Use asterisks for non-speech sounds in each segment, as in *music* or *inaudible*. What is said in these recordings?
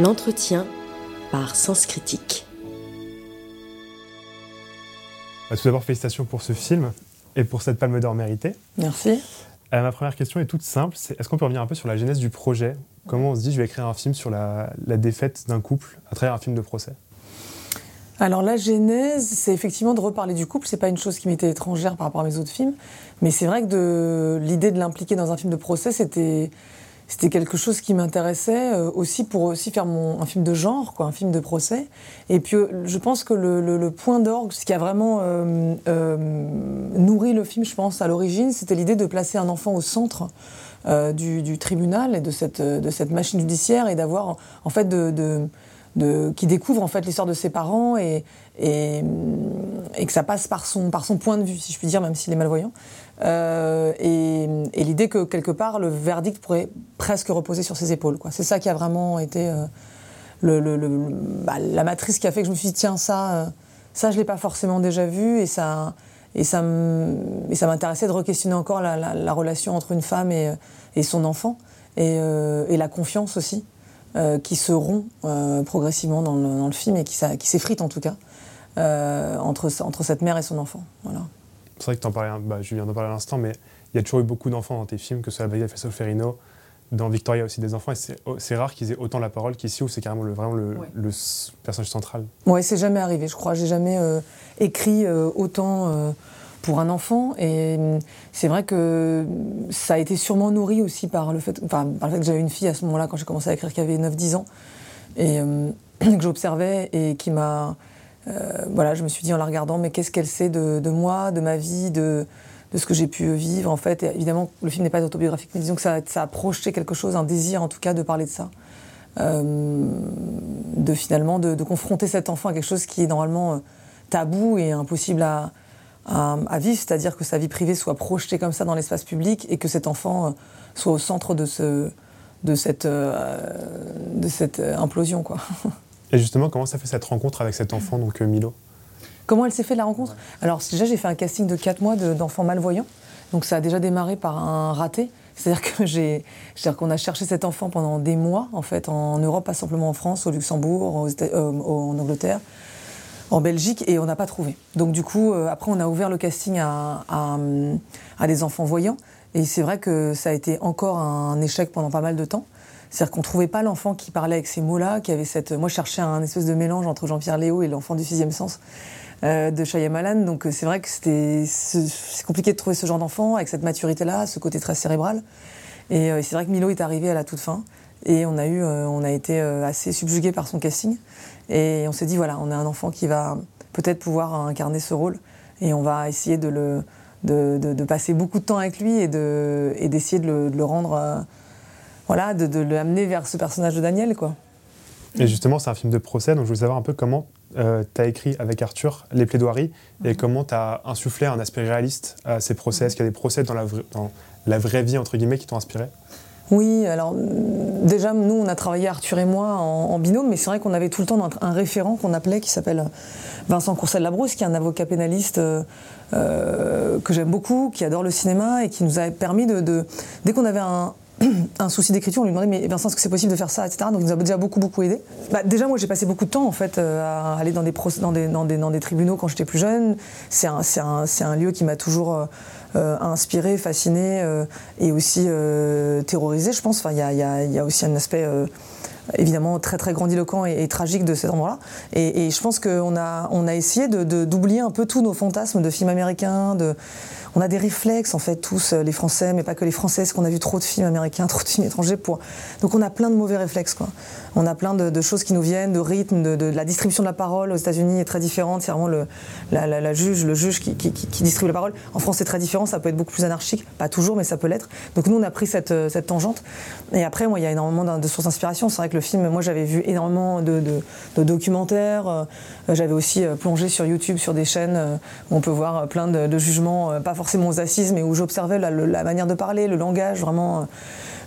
L'entretien par Sens Critique. Tout d'abord, félicitations pour ce film et pour cette palme d'or méritée. Merci. Euh, ma première question est toute simple. est-ce qu'on peut revenir un peu sur la genèse du projet? Comment on se dit, je vais écrire un film sur la, défaite d'un couple à travers un film de procès? Alors la genèse, c'est effectivement de reparler du couple. C'est pas une chose qui m'était étrangère par rapport à mes autres films, mais c'est vrai que l'idée de l'impliquer dans un film de procès, c'était c'était quelque chose qui m'intéressait euh, aussi pour aussi faire mon, un film de genre, quoi, un film de procès. Et puis euh, je pense que le, point d'orgue, ce qui a vraiment euh, nourri le film, je pense, à l'origine, c'était l'idée de placer un enfant au centre du, tribunal et de cette, de cette machine judiciaire et d'avoir en fait de, de, qui découvre en fait l'histoire de ses parents et, et, et, que ça passe par son, par son point de vue, si je puis dire, même s'il est malvoyant. Euh, et, l'idée que quelque part le verdict pourrait presque reposer sur ses épaules. C'est ça qui a vraiment été euh, bah, la matrice qui a fait que je me suis dit tiens ça, euh, ça je l'ai pas forcément déjà vu et ça et ça m'intéressait de re-questionner encore la, relation entre une femme et, et son enfant et, la confiance aussi qui se rompt progressivement dans le, film et qui, s'effrite en tout cas entre, cette mère et son enfant. C'est vrai que en parlais, bah, je viens d'en parler à l'instant, mais il y a toujours eu beaucoup d'enfants dans tes films, que ce soit Abigail Ferrino, dans Victoria aussi des enfants, et c'est rare qu'ils aient autant la parole qu'ici, où c'est carrément le, vraiment le, personnage central. Oui, c'est jamais arrivé, je crois. J'ai jamais euh, écrit euh, autant euh, pour un enfant, et mm, c'est vrai que ça a été sûrement nourri aussi par le fait, enfin, par le fait que j'avais une fille à ce moment-là, quand j'ai commencé à écrire, qui avait 9-10 ans, et *clears throat* que j'observais, et qui m'a euh, voilà, je me suis dit en la regardant, mais qu'est-ce qu'elle sait de, moi, de ma vie, de, ce que j'ai pu vivre en fait. évidemment, le film n'est pas autobiographique, mais disons que ça, a projeté quelque chose, un désir en tout cas de parler de ça. Euh, de finalement de, confronter cet enfant à quelque chose qui est normalement euh, tabou et impossible à, vivre, c'est-à-dire que sa vie privée soit projetée comme ça dans l'espace public et que cet enfant soit au centre de, ce, de, cette, de cette implosion. Quoi. *laughs* Et justement, comment ça fait cette rencontre avec cet enfant, donc euh, Milo? Comment elle s'est fait la rencontre? Alors déjà, j'ai fait un casting de 4 mois d'enfants malvoyants. Donc ça a déjà démarré par un raté. C'est-à-dire que j'ai, qu'on a cherché cet enfant pendant des mois, en fait, en Europe, pas simplement en France, au Luxembourg, euh, en Angleterre, en Belgique, et on n'a pas trouvé. Donc du coup, euh, après, on a ouvert le casting à, à des enfants voyants. Et c'est vrai que ça a été encore un échec pendant pas mal de temps. C'est-à-dire qu'on trouvait pas l'enfant qui parlait avec ces mots-là, qui avait cette. Moi, je cherchais un espèce de mélange entre Jean-Pierre Léo et l'enfant du sixième sens euh, de Shyamalan. Donc, euh, c'est vrai que c'était c'est compliqué de trouver ce genre d'enfant avec cette maturité-là, ce côté très cérébral. Et euh, c'est vrai que Milo est arrivé à la toute fin. Et on a eu, on a été assez subjugué par son casting. Et on s'est dit voilà, on a un enfant qui va peut-être pouvoir incarner ce rôle. Et on va essayer de le, de, de, passer beaucoup de temps avec lui et de, et d'essayer de, le, de le rendre voilà, de, de l'amener vers ce personnage de Daniel, quoi. Et justement, c'est un film de procès, donc je voulais savoir un peu comment euh, tu as écrit avec Arthur les plaidoiries et mhm. comment tu as insufflé un aspect réaliste à ces procès. Est-ce qu'il y a des procès dans la, dans la vraie vie, entre guillemets, qui t'ont inspiré? Oui, alors déjà, nous, on a travaillé, Arthur et moi, en, binôme, mais c'est vrai qu'on avait tout le temps un, référent qu'on appelait, qui s'appelle Vincent Courcel-Labrousse, qui est un avocat pénaliste euh, euh, que j'aime beaucoup, qui adore le cinéma et qui nous a permis de dès qu'on avait un, un souci d'écriture, on lui demandait mais Vincent est-ce que c'est possible de faire ça, etc. Donc il nous a déjà beaucoup beaucoup aidé. Bah, déjà moi j'ai passé beaucoup de temps en fait euh, à aller dans des, tribunaux quand j'étais plus jeune. C'est un, lieu qui m'a toujours euh, euh, inspiré, fasciné et aussi terrorisé je pense. Enfin il y a, aussi un aspect évidemment très très grandiloquent et, tragique de cet endroit-là. Et, je pense qu'on a, essayé d'oublier un peu tous nos fantasmes de films américains, de on a des réflexes en fait tous euh, les Français, mais pas que les Français, parce qu'on a vu trop de films américains, *laughs* trop de films étrangers. Donc on a plein de mauvais réflexes quoi. On a plein de, choses qui nous viennent, de rythme, de, la distribution de la parole aux États-Unis est très différente. C'est vraiment le la, juge, le juge qui, distribue la parole. En France c'est très différent, ça peut être beaucoup plus anarchique, pas toujours, mais ça peut l'être. Donc nous on a pris cette, euh, cette tangente. Et après moi il y a énormément de sources d'inspiration. C'est vrai que le film, moi j'avais vu énormément de, documentaires. Euh, j'avais aussi plongé sur YouTube sur des chaînes où on peut voir plein de, jugements, pas forcément aux assises, mais où j'observais la, manière de parler, le langage, vraiment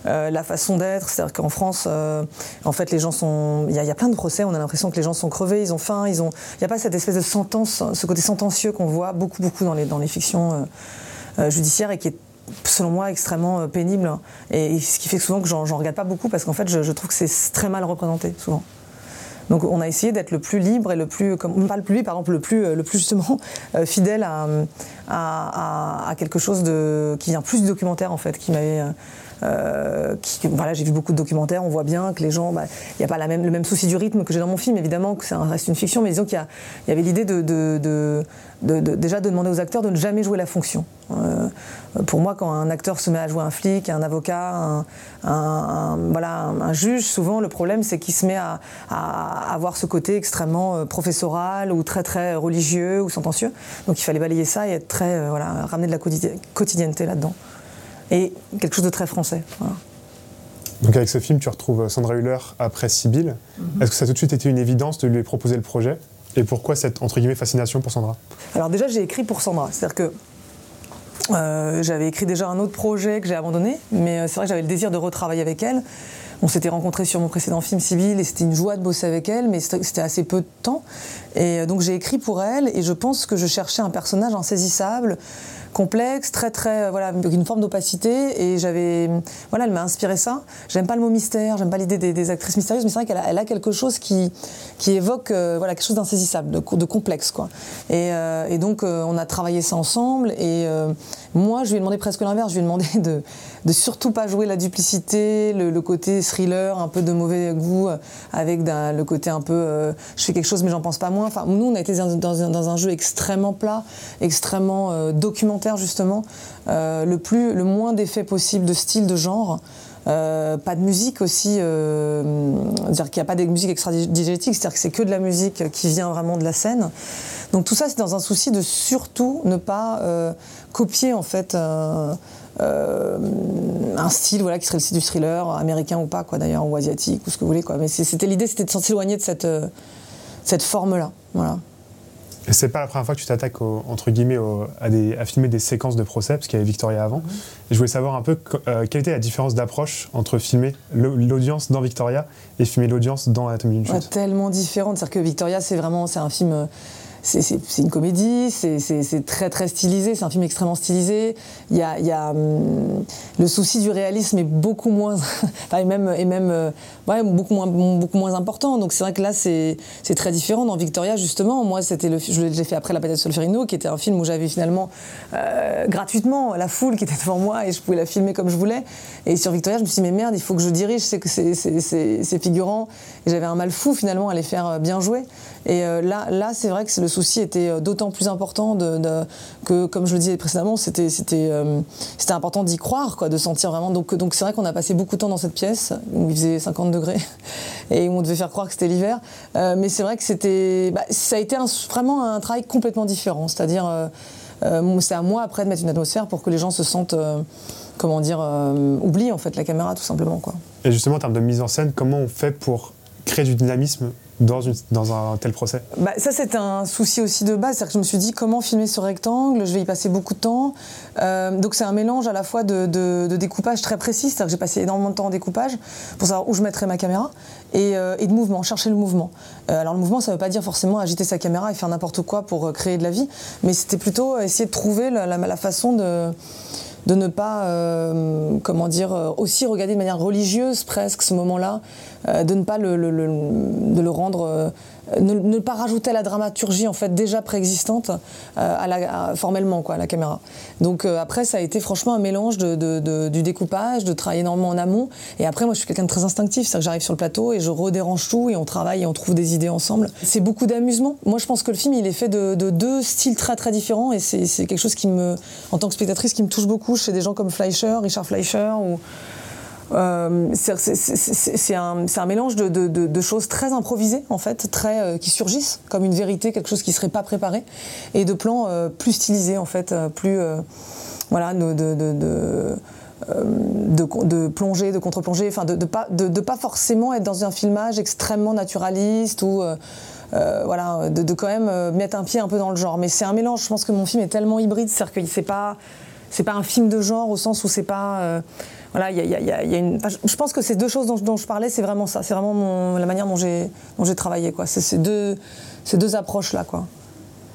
euh, la façon d'être. C'est-à-dire qu'en France, euh, en fait, les gens sont. Il y, a plein de procès, on a l'impression que les gens sont crevés, ils ont faim, ils ont. Il n'y a pas cette espèce de sentence, ce côté sentencieux qu'on voit beaucoup, beaucoup dans les, dans les fictions euh, judiciaires et qui est selon moi, extrêmement pénible. Et, ce qui fait souvent que j'en regarde pas beaucoup parce qu'en fait, je, trouve que c'est très mal représenté, souvent. Donc on a essayé d'être le plus libre et le plus, comme, pas le plus libre, par exemple, le plus, le plus justement fidèle à, à, quelque chose de, qui vient plus du documentaire en fait, qui m'avait euh, voilà, j'ai vu beaucoup de documentaires, on voit bien que les gens, bah, il n'y a pas le même souci du rythme que j'ai dans mon film, évidemment, que ça reste une fiction, mais disons qu'il y, avait l'idée de, déjà de demander aux acteurs de ne jamais jouer la fonction. Euh, pour moi, quand un acteur se met à jouer un flic, un avocat, un, voilà, un, juge, souvent le problème c'est qu'il se met à, avoir ce côté extrêmement euh, professoral ou très très religieux ou sentencieux. Donc il fallait balayer ça et être très, voilà, ramener de la quotidienneté là-dedans et quelque chose de très français. Donc avec ce film, tu retrouves Sandra Hüller après Sibylle. Mhm. Est-ce que ça a tout de suite été une évidence de lui proposer le projet? Et pourquoi cette, entre guillemets, fascination pour Sandra? Alors déjà, j'ai écrit pour Sandra. C'est-à-dire que euh, j'avais écrit déjà un autre projet que j'ai abandonné, mais euh, c'est vrai que j'avais le désir de retravailler avec elle. On s'était rencontrés sur mon précédent film Sibylle et c'était une joie de bosser avec elle, mais c'était assez peu de temps. Et euh, donc j'ai écrit pour elle et je pense que je cherchais un personnage insaisissable, complexe, très très voilà, une forme d'opacité et j'avais voilà, elle m'a inspiré ça. J'aime pas le mot mystère, j'aime pas l'idée des, actrices mystérieuses, mais c'est vrai qu'elle a, quelque chose qui qui évoque euh, voilà quelque chose d'insaisissable, de, complexe quoi. Et, euh, donc euh, on a travaillé ça ensemble et moi je lui ai demandé presque l'inverse, je lui ai demandé de de surtout pas jouer la duplicité, le, côté thriller, un peu de mauvais goût, avec le côté un peu je fais quelque chose mais j'en pense pas moins. Enfin nous on a été dans, dans, dans un jeu extrêmement plat, extrêmement documentaire justement, euh, le, plus, le moins d'effets possible de style, de genre. Euh, pas de musique aussi, euh, dire qu'il n'y a pas de musique extra-digétique, c'est-à-dire que c'est que de la musique qui vient vraiment de la scène. Donc tout ça, c'est dans un souci de surtout ne pas copier en fait un style voilà qui serait le style du thriller américain ou pas quoi d'ailleurs ou asiatique ou ce que vous voulez quoi. Mais c'était l'idée, c'était de s'éloigner de cette cette forme là, voilà. Et c'est pas la première fois que tu t'attaques entre guillemets à, des, à, filmer des séquences de procès, parce qu'il y avait Victoria avant. Mhm. Et je voulais savoir un peu euh, quelle était la différence d'approche entre filmer l'audience dans Victoria et filmer l'audience dans d'une chute. tellement différente, c'est-à-dire que Victoria c'est vraiment c'est un film euh, c'est une comédie, c'est très très stylisé, c'est un film extrêmement stylisé. Il y a, hum, le souci du réalisme est beaucoup moins, *laughs* même, euh, beaucoup, moins, important. Donc c'est vrai que là c'est très différent. Dans Victoria justement, moi c'était le, je l'ai fait après La Patette Solferino, qui était un film où j'avais finalement euh, gratuitement la foule qui était devant moi et je pouvais la filmer comme je voulais. Et sur Victoria, je me suis dit mais merde, il faut que je dirige, c'est que c'est figurant. Et j'avais un mal fou finalement à les faire euh, bien jouer. Et là, là c'est vrai que le souci était euh, d'autant plus important que, comme je le disais précédemment, c'était euh, important d'y croire, de sentir vraiment. Donc c'est vrai qu'on a passé beaucoup de temps dans cette pièce où il faisait 50 degrés *laughs* et où on devait faire croire que c'était l'hiver. Euh, mais c'est vrai que bah, ça a été vraiment un travail complètement différent. C'est-à-dire c'est à moi après de mettre une atmosphère pour que les gens se sentent comment dire oublient en fait la caméra tout simplement. Et justement en termes de mise en scène, comment on fait pour créer du dynamisme dans, un tel procès? Bah, Ça, c'est un souci aussi de base. C'est-à-dire que je me suis dit comment filmer ce rectangle, je vais y passer beaucoup de temps. Euh, donc, c'est un mélange à la fois de, découpage très précis, c'est-à-dire que j'ai passé énormément de temps en découpage pour savoir où je mettrais ma caméra, et, euh, de mouvement, chercher le mouvement. Euh, alors, le mouvement, ça ne veut pas dire forcément agiter sa caméra et faire n'importe quoi pour créer de la vie, mais c'était plutôt essayer de trouver la, façon de ne pas, comment dire, aussi regarder de manière religieuse presque ce moment-là, de ne pas le, de le rendre ne, pas rajouter à la dramaturgie en fait déjà préexistante euh, formellement quoi, à la caméra. Donc euh, après ça a été franchement un mélange de, du découpage, de travailler énormément en amont. Et après moi je suis quelqu'un de très instinctif, c'est-à-dire que j'arrive sur le plateau et je redérange tout et on travaille et on trouve des idées ensemble. C'est beaucoup d'amusement. Moi je pense que le film il est fait de, deux styles très très différents et c'est quelque chose qui me, en tant que spectatrice, qui me touche beaucoup chez des gens comme Fleischer, Richard Fleischer ou euh, c'est un, mélange de, choses très improvisées, en fait, très, euh, qui surgissent comme une vérité, quelque chose qui ne serait pas préparé, et de plans euh, plus stylisés, en fait, plus. voilà, de, plonger, de contre-plonger, enfin de, de, pas, de, pas forcément être dans un filmage extrêmement naturaliste ou voilà, de, quand même mettre un pied un peu dans le genre. Mais c'est un mélange, je pense que mon film est tellement hybride, c'est-à-dire que c'est pas, c'est pas un film de genre au sens où c'est pas voilà, il y a, une. je pense que ces deux choses dont, je parlais, c'est vraiment ça. C'est vraiment la manière dont j'ai, dont travaillé, quoi. C'est ces deux, ces deux approches-là, quoi.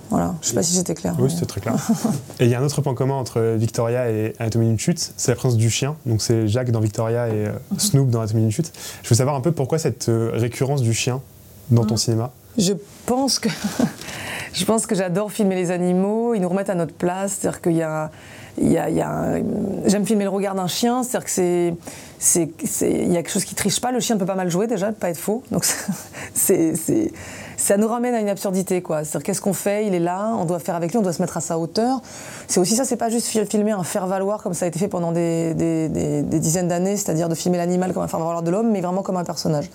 Voilà, je sais pas si j'étais clair. Oui, c'était très clair. *laughs* et il y a un autre point commun entre Victoria et Anatomie d'une chute, c'est la présence du chien. Donc c'est Jacques dans Victoria et euh, Snoop dans Anatomie d'une chute. Je veux savoir un peu pourquoi cette euh, récurrence du chien dans ton cinéma? Je pense que *laughs* je pense que j'adore filmer les animaux. Ils nous remettent à notre place. C'est-à-dire qu'il y a J'aime filmer le regard d'un chien, c'est-à-dire que y a quelque chose qui triche pas. Le chien ne peut pas mal jouer déjà, ne pas être faux. Donc *laughs* ça nous ramène à une absurdité, quoi. C'est-à-dire qu'est-ce qu'on fait? Il est là, on doit faire avec lui, on doit se mettre à sa hauteur. C'est aussi ça, c'est pas juste filmer un faire-valoir comme ça a été fait pendant des, des dizaines d'années, c'est-à-dire de filmer l'animal comme un faire-valoir de l'homme, mais vraiment comme un personnage.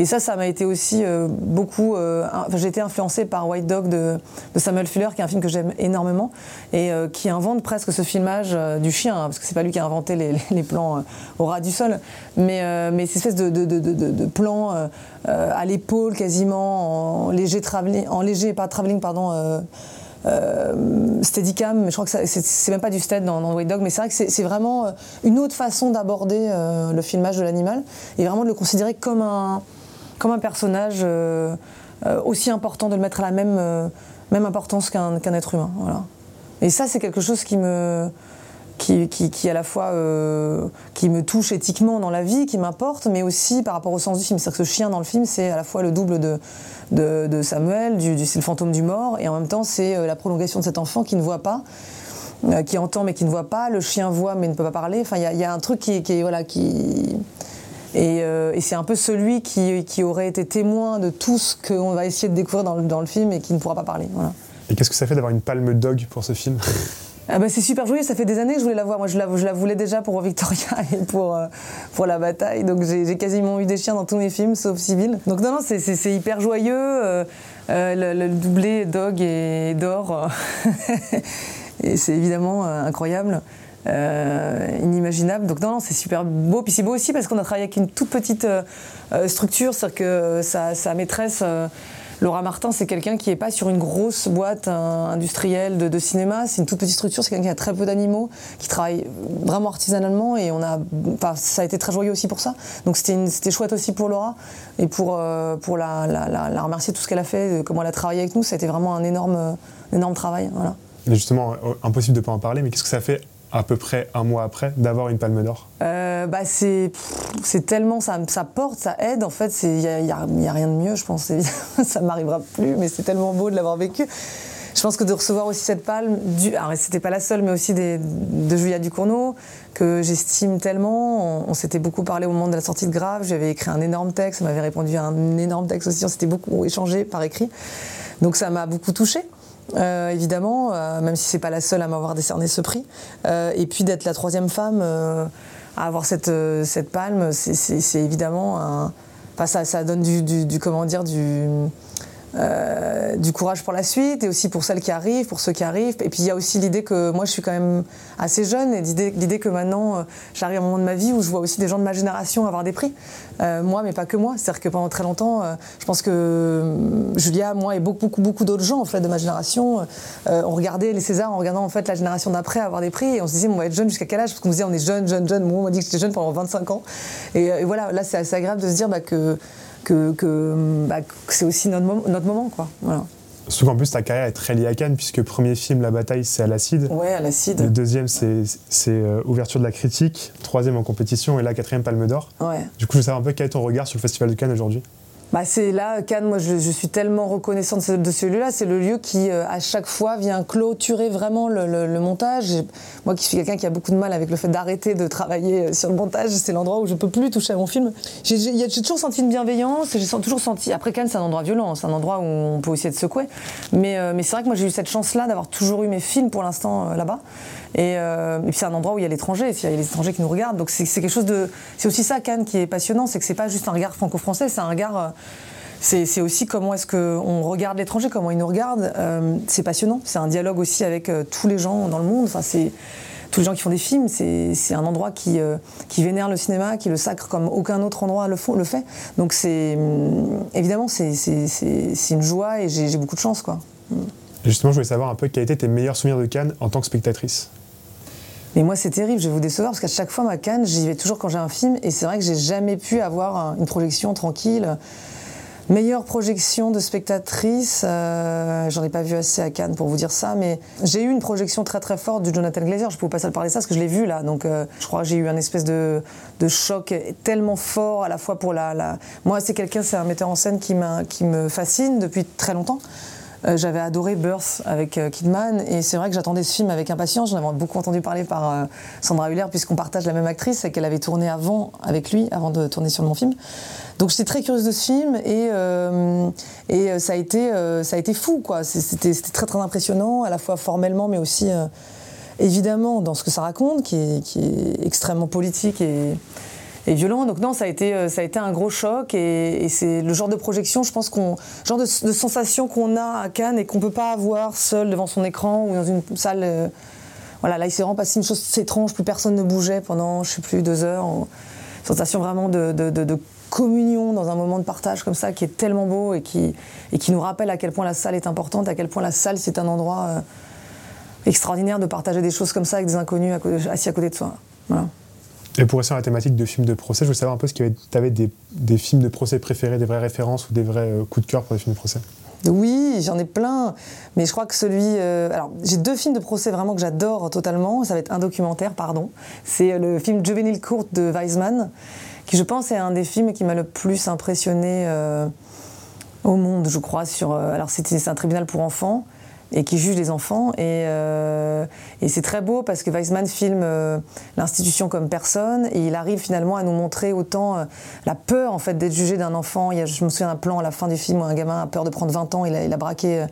Et ça, ça m'a été aussi euh, beaucoup. Euh, j'ai été influencée par White Dog de, Samuel Fuller, qui est un film que j'aime énormément et euh, qui invente presque ce filmage du chien, hein, parce que c'est pas lui qui a inventé les, plans au ras du sol, mais, mais cette espèce de, de, de, plan à l'épaule quasiment en léger travelling, en léger pas travelling pardon. Euh, steadicam, mais je crois que c'est même pas du stead dans, White Dog, mais c'est vrai que c'est vraiment une autre façon d'aborder le filmage de l'animal et vraiment de le considérer comme un, comme un personnage euh, euh, aussi important, de le mettre à la même, euh, même importance qu'un être humain. Et ça, c'est quelque chose qui me, qui, qui, à la fois qui me touche éthiquement dans la vie, qui m'importe, mais aussi par rapport au sens du film. C'est-à-dire que ce chien dans le film, c'est à la fois le double de, de, Samuel, c'est le fantôme du mort, et en même temps, c'est la prolongation de cet enfant qui ne voit pas. qui entend mais qui ne voit pas, le chien voit mais ne peut pas parler. Enfin, il y, a un truc qui, voilà, qui, euh, et, c'est un peu celui qui, aurait été témoin de tout ce qu'on va essayer de découvrir dans le, film et qui ne pourra pas parler. Et qu'est-ce que ça fait d'avoir une palme dog pour ce film? Ah bah c'est super joyeux, ça fait des années que je voulais la voir. Moi, je la, je la voulais déjà pour Victoria *laughs* et pour, euh, pour la bataille. Donc, j'ai quasiment eu des chiens dans tous mes films, sauf Civil. Donc, non, non, c'est hyper joyeux. Euh, le, doublé Dog et d'or. *laughs* et c'est évidemment incroyable. Euh, inimaginable. Donc non, c'est super beau. Puis c'est beau aussi parce qu'on a travaillé avec une toute petite euh, euh, structure, c'est-à-dire que sa, maîtresse, Laura Martin, c'est quelqu'un qui n'est pas sur une grosse boîte industrielle de, cinéma. C'est une toute petite structure, c'est quelqu'un qui a très peu d'animaux, qui travaille vraiment artisanalement et on a, ça a été très joyeux aussi pour ça. Donc c'était chouette aussi pour Laura et pour, pour la, la, remercier de tout ce qu'elle a fait, comment elle a travaillé avec nous. Ça a été vraiment un énorme, énorme travail. Voilà. justement, impossible de ne pas en parler, mais qu'est-ce que ça fait à peu près un mois après d'avoir une palme d'or? Euh, bah c'est tellement ça, ça porte ça aide en fait il n'y a, y a, rien de mieux je pense *laughs* ça m'arrivera plus mais c'est tellement beau de l'avoir vécu. Je pense que de recevoir aussi cette palme du alors c'était pas la seule mais aussi de Julia Ducournau que j'estime tellement. On, s'était beaucoup parlé au moment de la sortie de Grave j'avais écrit un énorme texte elle m'avait répondu à un énorme texte aussi on s'était beaucoup échangé par écrit. Donc ça m'a beaucoup touchée euh, évidemment, euh, même si c'est pas la seule à m'avoir décerné ce prix. Euh, et puis d'être la troisième femme à avoir cette, cette palme, c'est évidemment un. Enfin, ça, ça donne du, du, comment dire, du euh, du courage pour la suite et aussi pour celles qui arrivent, pour ceux qui arrivent. Et puis il y a aussi l'idée que moi je suis quand même assez jeune et l'idée que maintenant euh, j'arrive à un moment de ma vie où je vois aussi des gens de ma génération avoir des prix. Euh, moi, mais pas que moi. C'est-à-dire que pendant très longtemps, je pense que Julia, moi et beaucoup, beaucoup, beaucoup d'autres gens en fait de ma génération, on regardait les Césars en regardant en fait la génération d'après avoir des prix et on se disait on va être jeune jusqu'à quel âge? Parce qu'on se disait on est jeune, jeune, jeune. Moi on m'a dit que j'étais jeune pendant 25 ans. Et, voilà, là c'est assez agréable de se dire bah, que que, bah, c'est aussi notre, moment. Quoi. Voilà. Surtout qu'en plus, ta carrière est très liée à Cannes, puisque premier film, La Bataille, c'est à l'Acide. Ouais, à l'Acide. Le deuxième, c'est euh, Ouverture de la critique. Troisième en compétition, et la quatrième, Palme d'Or. Ouais. Du coup, je veux savoir un peu quel est ton regard sur le Festival de Cannes aujourd'hui? Bah c'est là, Cannes, moi je, suis tellement reconnaissante de ce lieu-là. C'est le lieu qui, euh, à chaque fois, vient clôturer vraiment le, montage. moi qui suis quelqu'un qui a beaucoup de mal avec le fait d'arrêter de travailler euh, sur le montage, c'est l'endroit où je peux plus toucher à mon film. J'ai toujours senti une bienveillance, j'ai toujours senti. Après, Cannes, c'est un endroit violent, c'est un endroit où on peut aussi être secoué. Mais, euh, mais c'est vrai que moi j'ai eu cette chance-là d'avoir toujours eu mes films pour l'instant là-bas. Et, puis c'est un endroit où il y a l'étranger, il y a les étrangers qui nous regardent. Donc c'est quelque chose de. C'est aussi ça, Cannes, qui est passionnant, c'est que c'est pas juste un regard franco-français, c'est un regard c'est aussi comment est-ce qu'on regarde l'étranger, comment il nous regarde. Euh, c'est passionnant. C'est un dialogue aussi avec euh, tous les gens dans le monde. Enfin, c'est tous les gens qui font des films. C'est un endroit qui, euh, vénère le cinéma, qui le sacre comme aucun autre endroit le, le fait. Donc c'est évidemment c'est une joie et j'ai beaucoup de chance quoi. Justement, je voulais savoir un peu quels étaient tes meilleurs souvenirs de Cannes en tant que spectatrice. Mais moi, c'est terrible, je vais vous décevoir, parce qu'à chaque fois, ma Cannes, j'y vais toujours quand j'ai un film, et c'est vrai que j'ai jamais pu avoir une projection tranquille Meilleure projection de spectatrice, euh, j'en ai pas vu assez à Cannes pour vous dire ça, mais j'ai eu une projection très très forte du Jonathan Glazer. Je peux pas parler de ça parce que je l'ai vu là, donc euh, je crois que j'ai eu un espèce de, choc tellement fort à la fois pour la. Moi, c'est quelqu'un, c'est un metteur en scène qui me fascine depuis très longtemps. Euh, j'avais adoré Birth avec euh, Kidman et c'est vrai que j'attendais ce film avec impatience. J'en avais beaucoup entendu parler par euh, Sandra Hüller puisqu'on partage la même actrice et qu'elle avait tourné avant avec lui, avant de tourner sur mon film. Donc j'étais très curieuse de ce film et, et ça, a été, ça a été fou. quoi. C'était très très impressionnant, à la fois formellement mais aussi évidemment dans ce que ça raconte, qui est, qui est extrêmement politique et, et violent. Donc non, ça a été, euh, ça a été un gros choc et, c'est le genre de projection, je pense qu'on, genre de, sensation qu'on a à Cannes et qu'on peut pas avoir seul devant son écran ou dans une salle. Euh, voilà, là il s'est vraiment passé une chose étrange, plus personne ne bougeait pendant, je sais plus, deux heures. sensation vraiment de, communion dans un moment de partage comme ça qui est tellement beau et qui, et qui nous rappelle à quel point la salle est importante, à quel point la salle c'est un endroit euh, extraordinaire de partager des choses comme ça avec des inconnus assis à côté de soi. Voilà. Et pour rester sur la thématique de films de procès, je voulais savoir un peu si tu avais des, films de procès préférés, des vraies références ou des vrais euh, coups de cœur pour les films de procès? Oui, j'en ai plein, mais je crois que celui. Euh, alors, j'ai deux films de procès vraiment que j'adore totalement. Ça va être un documentaire, pardon. C'est euh, le film Juvenile Court de Weizmann, qui je pense est un des films qui m'a le plus impressionné au monde, je crois. Sur, alors, c'est un tribunal pour enfants et qui juge les enfants. Et, euh, et c'est très beau parce que Weissman filme euh, l'institution comme personne et il arrive finalement à nous montrer autant euh, la peur en fait d'être jugé d'un enfant. Il y a, je me souviens d'un plan à la fin du film où un gamin a peur de prendre 20 ans, il a, il a braqué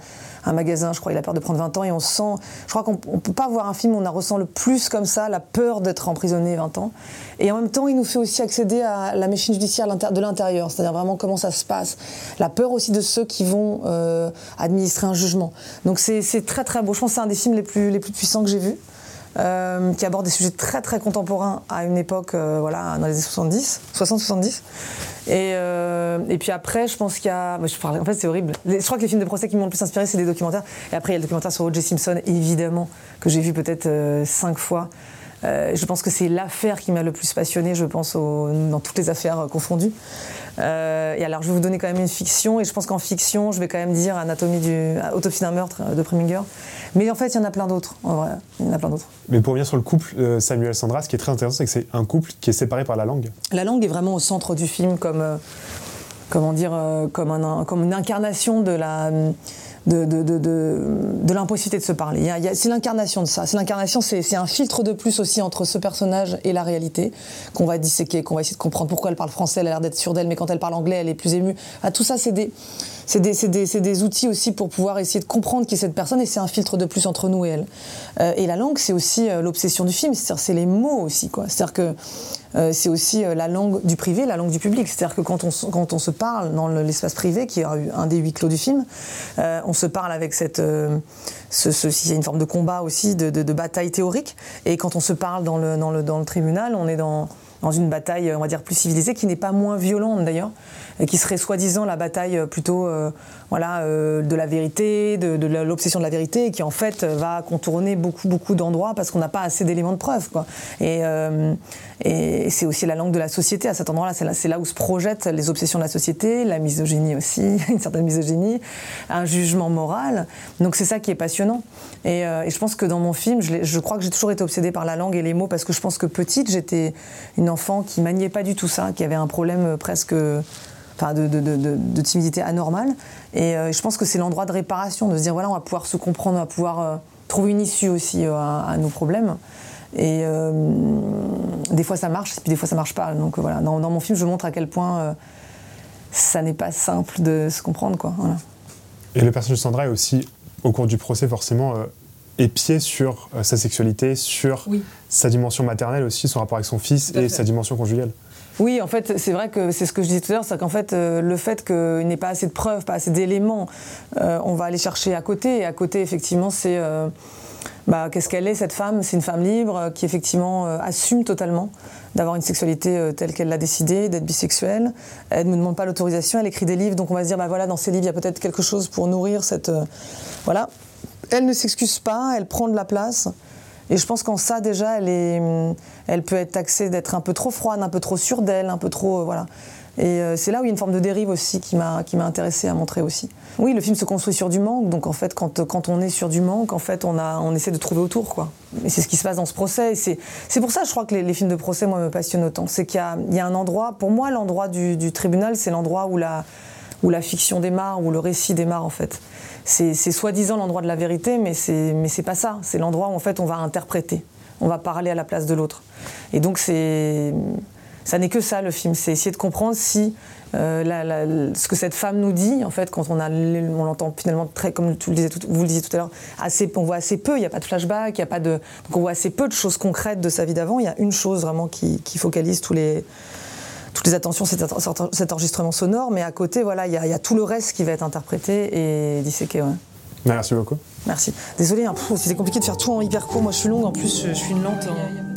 un magasin, je crois, il a peur de prendre 20 ans et on sent, je crois qu'on ne peut pas voir un film où on a ressent le plus comme ça la peur d'être emprisonné 20 ans. Et en même temps, il nous fait aussi accéder à la machine judiciaire de l'intérieur, c'est-à-dire vraiment comment ça se passe. La peur aussi de ceux qui vont euh, administrer un jugement. Donc c'est très très beau. Je pense que c'est un des films les plus, les plus puissants que j'ai vus. Euh, qui aborde des sujets très très contemporains à une époque, euh, voilà, dans les années 70, 60-70. Et, euh, et, puis après, je pense qu'il y a. En fait, c'est horrible. je crois que les films de procès qui m'ont le plus inspiré, c'est des documentaires. Et après, il y a le documentaire sur O.J. Simpson, évidemment, que j'ai vu peut-être cinq fois. Euh, je pense que c'est l'affaire qui m'a le plus passionné, je pense, dans toutes les affaires confondues. Euh, et alors, je vais vous donner quand même une fiction, et je pense qu'en fiction, je vais quand même dire Anatomie du Autopsie d'un meurtre de Preminger. Mais en fait, il y en a plein d'autres. En vrai, il y en a plein d'autres. Mais pour revenir sur le couple euh, Samuel Sandra, ce qui est très intéressant, c'est que c'est un couple qui est séparé par la langue. La langue est vraiment au centre du film, comme comment dire, comme, un, comme une incarnation de la de, de, de, de l'impossibilité de se parler. c'est l'incarnation de ça. C'est l'incarnation, c'est, un filtre de plus aussi entre ce personnage et la réalité qu'on va disséquer, qu'on va essayer de comprendre pourquoi elle parle français, elle a l'air d'être sûre d'elle, mais quand elle parle anglais, elle est plus émue. Ah, tout ça, c'est des, c'est des, des, des, outils aussi pour pouvoir essayer de comprendre qui est cette personne et c'est un filtre de plus entre nous et elle. Euh, et la langue, c'est aussi euh, l'obsession du film, c'est-à-dire c'est les mots aussi. Quoi. C'est-à-dire que c'est aussi la langue du privé, la langue du public. C'est-à-dire que quand on, quand on se parle dans l'espace privé, qui est un des huit clos du film, on se parle avec cette. Ce, ce, il y a une forme de combat aussi, de, bataille théorique. Et quand on se parle dans le, tribunal, on est dans une bataille, on va dire, plus civilisée, qui n'est pas moins violente d'ailleurs, et qui serait soi-disant la bataille plutôt euh, voilà, euh, de la vérité, de, l'obsession de la vérité, et qui en fait va contourner beaucoup, beaucoup d'endroits parce qu'on n'a pas assez d'éléments de preuve. Et, euh, c'est aussi la langue de la société à cet endroit-là. C'est là, là où se projettent les obsessions de la société, la misogynie aussi, *laughs* une certaine misogynie, un jugement moral. Donc c'est ça qui est passionnant. Et, et je pense que dans mon film, je, crois que j'ai toujours été obsédée par la langue et les mots parce que je pense que petite, j'étais une enfant qui maniait pas du tout ça, qui avait un problème presque enfin de, timidité anormale. Et euh, je pense que c'est l'endroit de réparation, de se dire voilà, on va pouvoir se comprendre, on va pouvoir euh, trouver une issue aussi euh, à, nos problèmes. Et des fois ça marche, et puis des fois ça marche pas. Donc voilà, dans, mon film, je montre à quel point ça n'est pas simple de se comprendre. Quoi. Et le personnage de Sandra est aussi, au cours du procès, forcément épié sur sa sexualité, sur sa dimension maternelle aussi, son rapport avec son fils et sa dimension conjugale. Oui, en fait, c'est vrai que c'est ce que je disais tout à l'heure, c'est qu'en fait, euh, le fait qu'il n'y ait pas assez de preuves, pas assez d'éléments, euh, on va aller chercher à côté. Et à côté, effectivement, c'est euh, bah, qu'est-ce qu'elle est, cette femme? C'est une femme libre qui, effectivement, assume totalement d'avoir une sexualité telle qu'elle l'a décidé, d'être bisexuelle. Elle ne me demande pas l'autorisation, elle écrit des livres, donc on va se dire, bah voilà, dans ces livres, il y a peut-être quelque chose pour nourrir cette. voilà. Elle ne s'excuse pas, elle prend de la place. Et je pense qu'en ça, déjà, elle, est, elle peut être taxée d'être un peu trop froide, un peu trop sûre d'elle, un peu trop. voilà. Et euh, c'est là où il y a une forme de dérive aussi qui m'a intéressé à montrer aussi. Oui, le film se construit sur du manque, donc en fait, quand, quand on est sur du manque, en fait, on, a, on essaie de trouver autour, quoi. Et c'est ce qui se passe dans ce procès. C'est pour ça, je crois que les, films de procès, moi, me passionnent autant. C'est qu'il y, y, a un endroit, pour moi, l'endroit du, du, tribunal, c'est l'endroit où la, où la fiction démarre, où le récit démarre, en fait. C'est soi-disant l'endroit de la vérité, mais c'est pas ça. C'est l'endroit où, en fait, on va interpréter. On va parler à la place de l'autre. Et donc, c'est ça n'est que ça le film, c'est essayer de comprendre si euh, ce que cette femme nous dit, en fait, quand on, a, on l'entend finalement très, comme tu le disais vous le disiez tout à l'heure, assez, on voit assez peu, il n'y a pas de flashback, il y a pas de, donc on voit assez peu de choses concrètes de sa vie d'avant. Il y a une chose vraiment qui, focalise tous les, toutes les attentions, cet, cet, enregistrement sonore, mais à côté, voilà, il y, a, tout le reste qui va être interprété et disséqué. Ouais. Merci beaucoup. Merci. Désolée, hein, c'était compliqué de faire tout en hyper court. Moi, je suis longue, en plus, je, suis une lente. Hein.